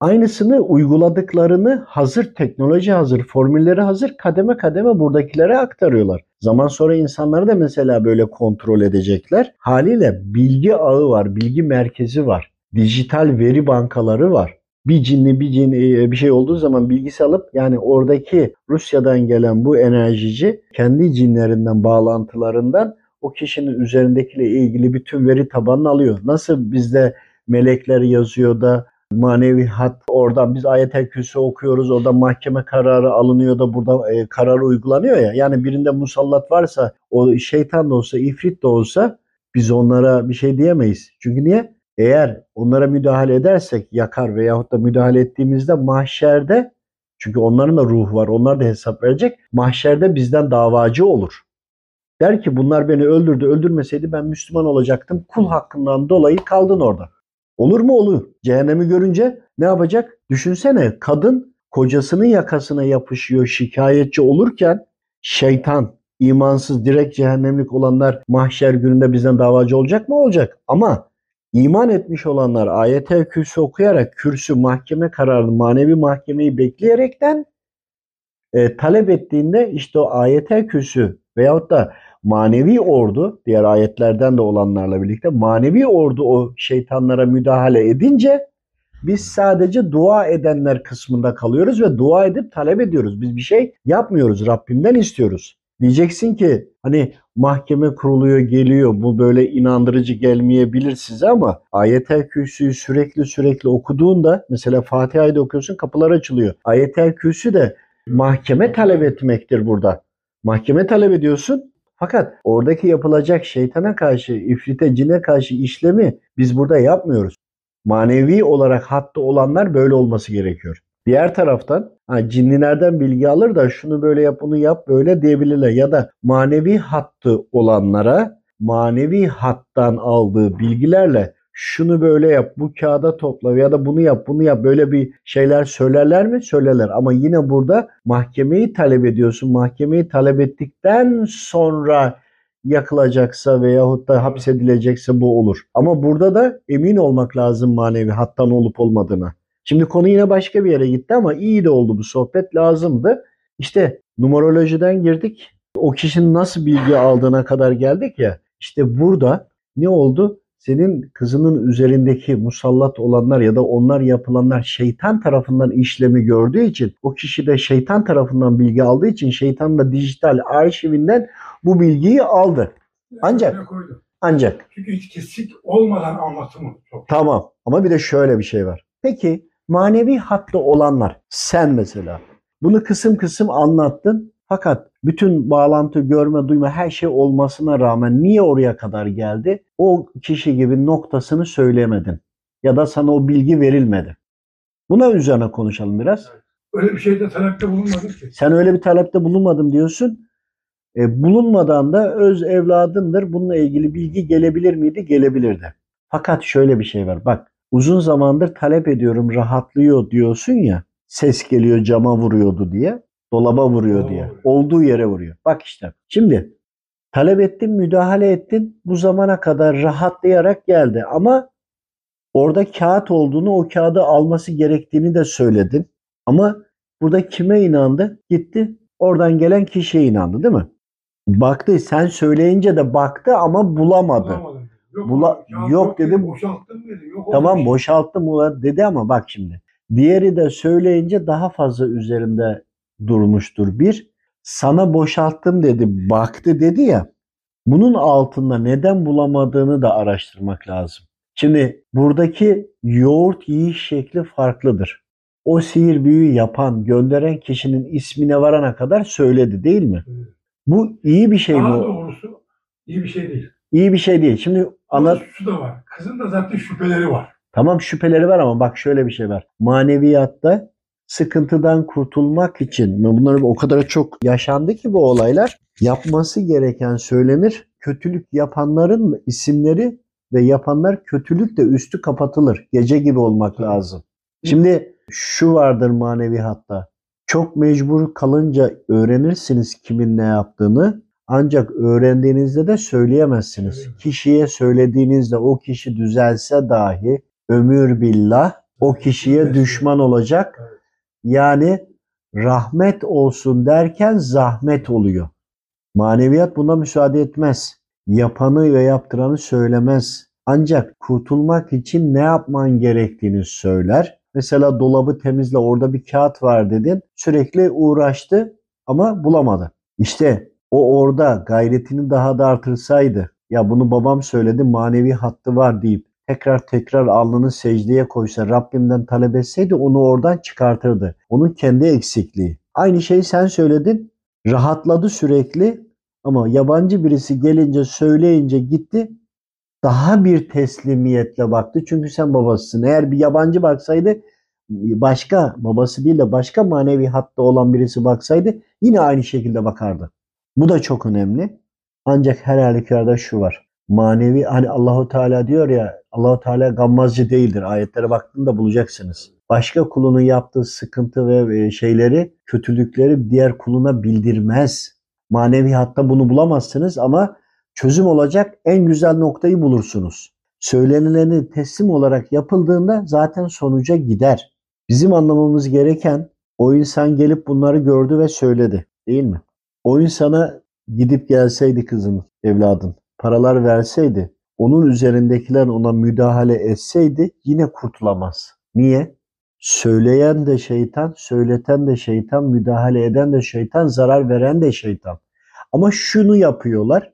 aynısını uyguladıklarını hazır teknoloji hazır, formülleri hazır kademe kademe buradakilere aktarıyorlar. Zaman sonra insanları da mesela böyle kontrol edecekler. Haliyle bilgi ağı var, bilgi merkezi var. Dijital veri bankaları var. Bir cinli bir cin e, bir şey olduğu zaman bilgisi alıp yani oradaki Rusya'dan gelen bu enerjici kendi cinlerinden bağlantılarından o kişinin üzerindekiyle ilgili bütün veri tabanını alıyor. Nasıl bizde melekler yazıyor da manevi hat oradan biz ayet-el kürsü okuyoruz orada mahkeme kararı alınıyor da burada e, karar uygulanıyor ya. Yani birinde musallat varsa o şeytan da olsa ifrit de olsa biz onlara bir şey diyemeyiz. Çünkü niye? Eğer onlara müdahale edersek yakar veyahut da müdahale ettiğimizde mahşerde çünkü onların da ruhu var onlar da hesap verecek. Mahşerde bizden davacı olur. Der ki bunlar beni öldürdü öldürmeseydi ben Müslüman olacaktım. Kul hakkından dolayı kaldın orada. Olur mu olur. Cehennemi görünce ne yapacak? Düşünsene kadın kocasının yakasına yapışıyor şikayetçi olurken şeytan, imansız direkt cehennemlik olanlar mahşer gününde bizden davacı olacak mı? Olacak. Ama iman etmiş olanlar ayet-el kürsü okuyarak kürsü mahkeme kararını manevi mahkemeyi bekleyerekten e, talep ettiğinde işte o ayet-el kürsü veyahut da manevi ordu diğer ayetlerden de olanlarla birlikte manevi ordu o şeytanlara müdahale edince biz sadece dua edenler kısmında kalıyoruz ve dua edip talep ediyoruz. Biz bir şey yapmıyoruz. Rabbimden istiyoruz. Diyeceksin ki hani mahkeme kuruluyor geliyor bu böyle inandırıcı gelmeyebilir size ama ayetel kürsüyü sürekli sürekli okuduğunda mesela Fatiha'yı da okuyorsun kapılar açılıyor. Ayetel kürsü de mahkeme talep etmektir burada. Mahkeme talep ediyorsun fakat oradaki yapılacak şeytana karşı, ifrite, cine karşı işlemi biz burada yapmıyoruz. Manevi olarak hatta olanlar böyle olması gerekiyor. Diğer taraftan cinlilerden bilgi alır da şunu böyle yap bunu yap böyle diyebilirler. Ya da manevi hattı olanlara manevi hattan aldığı bilgilerle şunu böyle yap, bu kağıda topla ya da bunu yap, bunu yap böyle bir şeyler söylerler mi? Söylerler. Ama yine burada mahkemeyi talep ediyorsun. Mahkemeyi talep ettikten sonra yakılacaksa veyahut da hapsedilecekse bu olur. Ama burada da emin olmak lazım manevi hattan olup olmadığına. Şimdi konu yine başka bir yere gitti ama iyi de oldu bu sohbet lazımdı. İşte numerolojiden girdik. O kişinin nasıl bilgi aldığına kadar geldik ya. İşte burada ne oldu? Senin kızının üzerindeki musallat olanlar ya da onlar yapılanlar şeytan tarafından işlemi gördüğü için o kişi de şeytan tarafından bilgi aldığı için şeytan da dijital arşivinden bu bilgiyi aldı. Ancak-. Ancak Çünkü hiç kesik olmadan anlatımı çok. Tamam ama bir de şöyle bir şey var. Peki manevi hatta olanlar sen mesela bunu kısım kısım anlattın fakat bütün bağlantı, görme, duyma her şey olmasına rağmen niye oraya kadar geldi? O kişi gibi noktasını söylemedin ya da sana o bilgi verilmedi. Buna üzerine konuşalım biraz. Öyle bir şeyde talepte bulunmadım ki. Sen öyle bir talepte bulunmadım diyorsun. E, bulunmadan da öz evladındır. Bununla ilgili bilgi gelebilir miydi? Gelebilirdi. Fakat şöyle bir şey var. Bak uzun zamandır talep ediyorum rahatlıyor diyorsun ya. Ses geliyor cama vuruyordu diye. Dolaba vuruyor Dolaba diye. vuruyor. Olduğu yere vuruyor. Bak işte. Şimdi talep ettin, müdahale ettin. Bu zamana kadar rahatlayarak geldi. Ama orada kağıt olduğunu, o kağıdı alması gerektiğini de söyledin. Ama burada kime inandı? Gitti. Oradan gelen kişiye inandı değil mi? Baktı. Sen söyleyince de baktı ama bulamadı. Bulamadım. Yok, Bula- yok dedi, dedim. Boşalttım dedi. Yok Tamam olmuş. boşalttım ulan dedi ama bak şimdi. Diğeri de söyleyince daha fazla üzerinde durmuştur. Bir, sana boşalttım dedi, baktı dedi ya. Bunun altında neden bulamadığını da araştırmak lazım. Şimdi buradaki yoğurt yiyiş şekli farklıdır. O sihir büyüyü yapan, gönderen kişinin ismine varana kadar söyledi değil mi? Evet. Bu iyi bir şey Daha mi? doğrusu iyi bir şey değil. İyi bir şey değil. Şimdi Anlat. şu da var. Kızın da zaten şüpheleri var. Tamam şüpheleri var ama bak şöyle bir şey var. Maneviyatta sıkıntıdan kurtulmak için bunlar o kadar çok yaşandı ki bu olaylar yapması gereken söylenir. Kötülük yapanların isimleri ve yapanlar kötülük de üstü kapatılır. Gece gibi olmak lazım. Şimdi şu vardır manevi hatta. Çok mecbur kalınca öğrenirsiniz kimin ne yaptığını. Ancak öğrendiğinizde de söyleyemezsiniz. Kişiye söylediğinizde o kişi düzelse dahi ömür billah o kişiye düşman olacak. Yani rahmet olsun derken zahmet oluyor. Maneviyat buna müsaade etmez. Yapanı ve yaptıranı söylemez. Ancak kurtulmak için ne yapman gerektiğini söyler. Mesela dolabı temizle orada bir kağıt var dedin. Sürekli uğraştı ama bulamadı. İşte o orada gayretini daha da artırsaydı ya bunu babam söyledi manevi hattı var deyip tekrar tekrar alnını secdeye koysa Rabbimden talep etseydi onu oradan çıkartırdı. Onun kendi eksikliği. Aynı şeyi sen söyledin. Rahatladı sürekli ama yabancı birisi gelince söyleyince gitti. Daha bir teslimiyetle baktı. Çünkü sen babasısın. Eğer bir yabancı baksaydı başka babası değil de başka manevi hatta olan birisi baksaydı yine aynı şekilde bakardı. Bu da çok önemli. Ancak her halükarda şu var. Manevi hani Allahu Teala diyor ya Allahu Teala gammazcı değildir. Ayetlere baktığında bulacaksınız. Başka kulunun yaptığı sıkıntı ve şeyleri, kötülükleri diğer kuluna bildirmez. Manevi hatta bunu bulamazsınız ama çözüm olacak en güzel noktayı bulursunuz. Söylenileni teslim olarak yapıldığında zaten sonuca gider. Bizim anlamamız gereken o insan gelip bunları gördü ve söyledi değil mi? O insana gidip gelseydi kızın, evladın, paralar verseydi, onun üzerindekiler ona müdahale etseydi yine kurtulamaz. Niye? Söyleyen de şeytan, söyleten de şeytan, müdahale eden de şeytan, zarar veren de şeytan. Ama şunu yapıyorlar.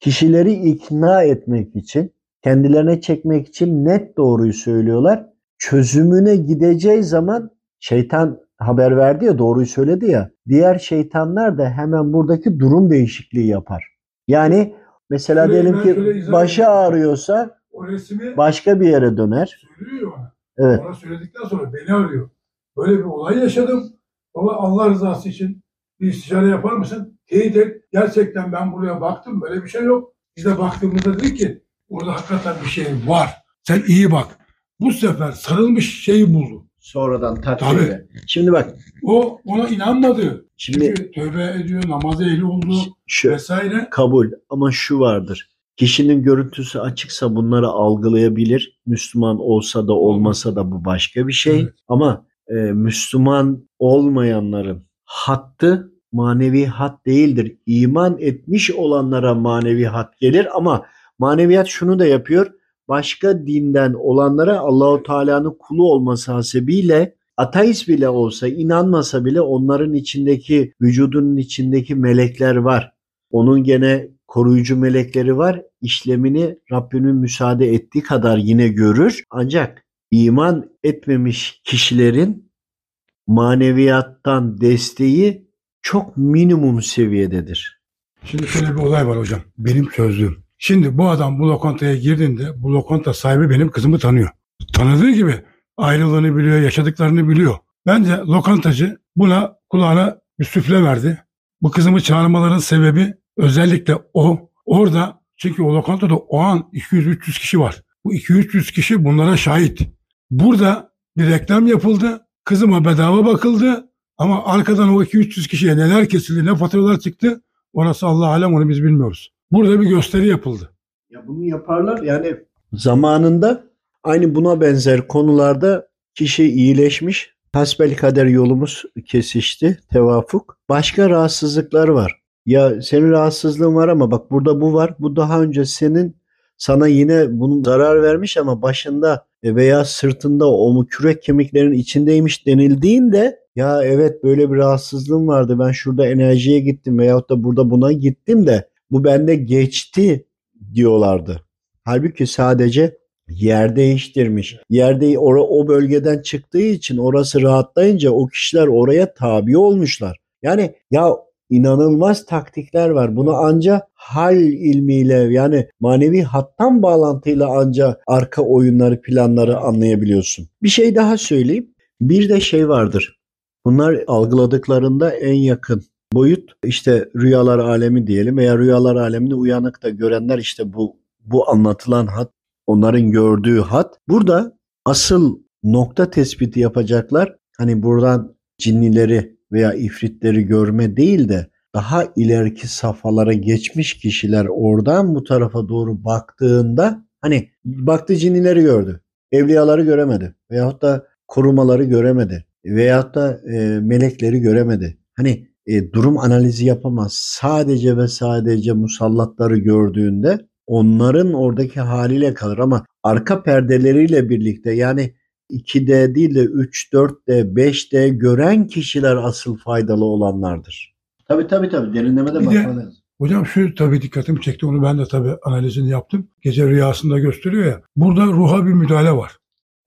Kişileri ikna etmek için, kendilerine çekmek için net doğruyu söylüyorlar. Çözümüne gideceği zaman şeytan haber verdi ya doğruyu söyledi ya. Diğer şeytanlar da hemen buradaki durum değişikliği yapar. Yani mesela Şöyle diyelim ki başı edeyim. ağrıyorsa O resmi başka bir yere döner. söylüyor. Evet. Ona söyledikten sonra beni arıyor. Böyle bir olay yaşadım. Baba Allah rızası için bir istişare yapar mısın? Teyit et. Gerçekten ben buraya baktım. Böyle bir şey yok. Biz de baktığımızda dedik ki burada hakikaten bir şey var. Sen iyi bak. Bu sefer sarılmış şeyi buldu. Sonradan takdirle. Şimdi bak O ona inanmadı. şimdi Çünkü tövbe ediyor, namazı ehli oldu şu vesaire. kabul ama şu vardır. Kişinin görüntüsü açıksa bunları algılayabilir. Müslüman olsa da olmasa da bu başka bir şey. Evet. Ama e, Müslüman olmayanların hattı manevi hat değildir. İman etmiş olanlara manevi hat gelir ama maneviyat şunu da yapıyor. Başka dinden olanlara Allahu Teala'nın kulu olması hasebiyle ateist bile olsa inanmasa bile onların içindeki vücudunun içindeki melekler var. Onun gene koruyucu melekleri var. İşlemini Rabbimin müsaade ettiği kadar yine görür. Ancak iman etmemiş kişilerin maneviyattan desteği çok minimum seviyededir. Şimdi şöyle bir olay var hocam. Benim sözlüğüm. Şimdi bu adam bu lokantaya girdiğinde bu lokanta sahibi benim kızımı tanıyor. Tanıdığı gibi ayrılığını biliyor, yaşadıklarını biliyor. Bence lokantacı buna kulağına bir süfle verdi. Bu kızımı çağırmaların sebebi özellikle o. Orada çünkü o lokantada o an 200-300 kişi var. Bu 200-300 kişi bunlara şahit. Burada bir reklam yapıldı. Kızıma bedava bakıldı. Ama arkadan o 200-300 kişiye neler kesildi, ne faturalar çıktı orası Allah alem onu biz bilmiyoruz. Burada bir gösteri yapıldı. Ya bunu yaparlar yani zamanında aynı buna benzer konularda kişi iyileşmiş. Hasbel kader yolumuz kesişti. Tevafuk. Başka rahatsızlıklar var. Ya senin rahatsızlığın var ama bak burada bu var. Bu daha önce senin sana yine bunun zarar vermiş ama başında veya sırtında o mu kürek kemiklerin içindeymiş denildiğinde ya evet böyle bir rahatsızlığım vardı ben şurada enerjiye gittim veyahut da burada buna gittim de bu bende geçti diyorlardı. Halbuki sadece yer değiştirmiş. Yerde o, o bölgeden çıktığı için orası rahatlayınca o kişiler oraya tabi olmuşlar. Yani ya inanılmaz taktikler var. Bunu anca hal ilmiyle yani manevi hattan bağlantıyla anca arka oyunları planları anlayabiliyorsun. Bir şey daha söyleyeyim. Bir de şey vardır. Bunlar algıladıklarında en yakın boyut işte rüyalar alemi diyelim veya rüyalar alemini uyanık da görenler işte bu bu anlatılan hat onların gördüğü hat. Burada asıl nokta tespiti yapacaklar. Hani buradan cinnileri veya ifritleri görme değil de daha ileriki safhalara geçmiş kişiler oradan bu tarafa doğru baktığında hani baktı cinnileri gördü. Evliyaları göremedi. Veyahut da korumaları göremedi. Veyahut da e, melekleri göremedi. Hani e, durum analizi yapamaz. Sadece ve sadece musallatları gördüğünde onların oradaki haliyle kalır ama arka perdeleriyle birlikte yani 2D değil de 3, 4D, 5D gören kişiler asıl faydalı olanlardır. Tabii tabii tabii derinlemede Bir de- bakman lazım. Hocam şu tabii dikkatimi çekti. Onu ben de tabii analizini yaptım. Gece rüyasında gösteriyor ya. Burada ruha bir müdahale var.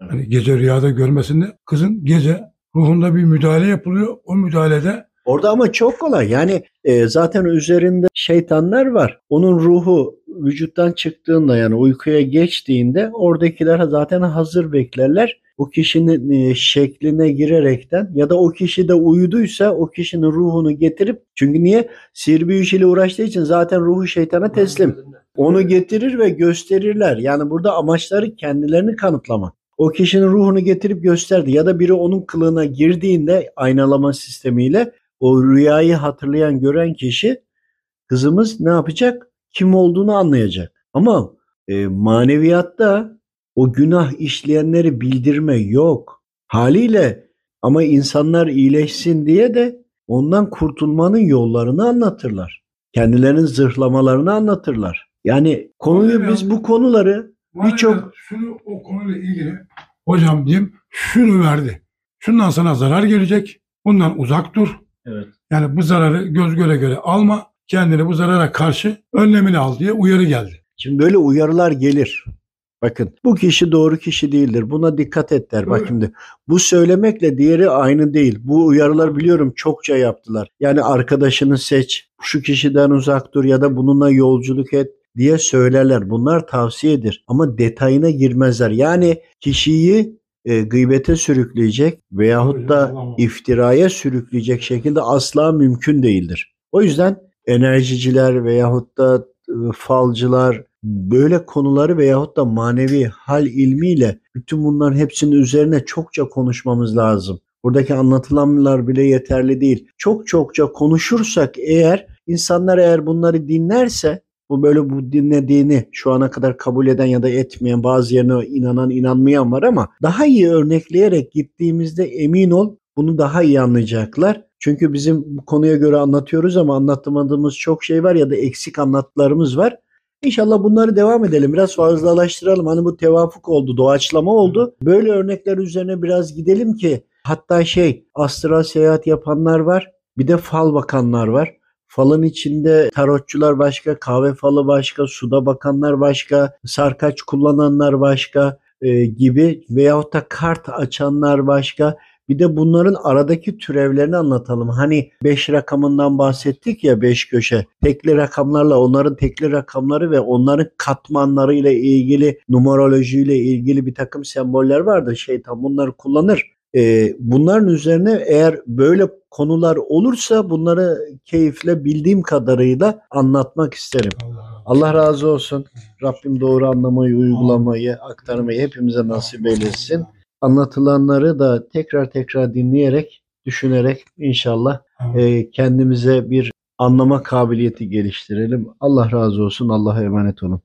Hani gece rüyada görmesinde kızın gece ruhunda bir müdahale yapılıyor. O müdahalede Orada ama çok kolay. Yani e, zaten üzerinde şeytanlar var. Onun ruhu vücuttan çıktığında yani uykuya geçtiğinde oradakiler zaten hazır beklerler. O kişinin e, şekline girerekten ya da o kişi de uyuduysa o kişinin ruhunu getirip çünkü niye? Sihir büyü uğraştığı için zaten ruhu şeytana teslim. Onu getirir ve gösterirler. Yani burada amaçları kendilerini kanıtlamak. O kişinin ruhunu getirip gösterdi ya da biri onun kılığına girdiğinde aynalama sistemiyle o rüyayı hatırlayan gören kişi kızımız ne yapacak? Kim olduğunu anlayacak. Ama e, maneviyatta o günah işleyenleri bildirme yok. Haliyle ama insanlar iyileşsin diye de ondan kurtulmanın yollarını anlatırlar. Kendilerinin zırhlamalarını anlatırlar. Yani konuyu biz bu konuları Birçok- şunu o konuyla ilgili hocam diyeyim şunu verdi. Şundan sana zarar gelecek. Bundan uzak dur. Evet. Yani bu zararı göz göre göre alma. Kendini bu zarara karşı önlemini al diye uyarı geldi. Şimdi böyle uyarılar gelir. Bakın bu kişi doğru kişi değildir. Buna dikkat et der. Bak şimdi bu söylemekle diğeri aynı değil. Bu uyarılar biliyorum çokça yaptılar. Yani arkadaşını seç, şu kişiden uzak dur ya da bununla yolculuk et diye söylerler. Bunlar tavsiyedir ama detayına girmezler. Yani kişiyi e, gıybete sürükleyecek veyahut da iftiraya sürükleyecek şekilde asla mümkün değildir. O yüzden enerjiciler veyahut da e, falcılar böyle konuları veyahut da manevi hal ilmiyle bütün bunların hepsinin üzerine çokça konuşmamız lazım. Buradaki anlatılanlar bile yeterli değil. Çok çokça konuşursak eğer insanlar eğer bunları dinlerse bu böyle bu dinlediğini şu ana kadar kabul eden ya da etmeyen bazı yerine inanan inanmayan var ama daha iyi örnekleyerek gittiğimizde emin ol bunu daha iyi anlayacaklar. Çünkü bizim bu konuya göre anlatıyoruz ama anlatamadığımız çok şey var ya da eksik anlattılarımız var. İnşallah bunları devam edelim. Biraz fazlalaştıralım. Hani bu tevafuk oldu, doğaçlama oldu. Böyle örnekler üzerine biraz gidelim ki hatta şey astral seyahat yapanlar var. Bir de fal bakanlar var. Falın içinde tarotçular başka, kahve falı başka, suda bakanlar başka, sarkaç kullananlar başka e, gibi veyahut da kart açanlar başka. Bir de bunların aradaki türevlerini anlatalım. Hani 5 rakamından bahsettik ya 5 köşe. Tekli rakamlarla onların tekli rakamları ve onların katmanlarıyla ilgili numerolojiyle ilgili bir takım semboller vardır. Şeytan bunları kullanır. Ee, bunların üzerine eğer böyle konular olursa bunları keyifle bildiğim kadarıyla anlatmak isterim. Allah razı olsun. Rabbim doğru anlamayı, uygulamayı, aktarmayı hepimize nasip eylesin. Anlatılanları da tekrar tekrar dinleyerek, düşünerek inşallah e, kendimize bir anlama kabiliyeti geliştirelim. Allah razı olsun. Allah'a emanet olun.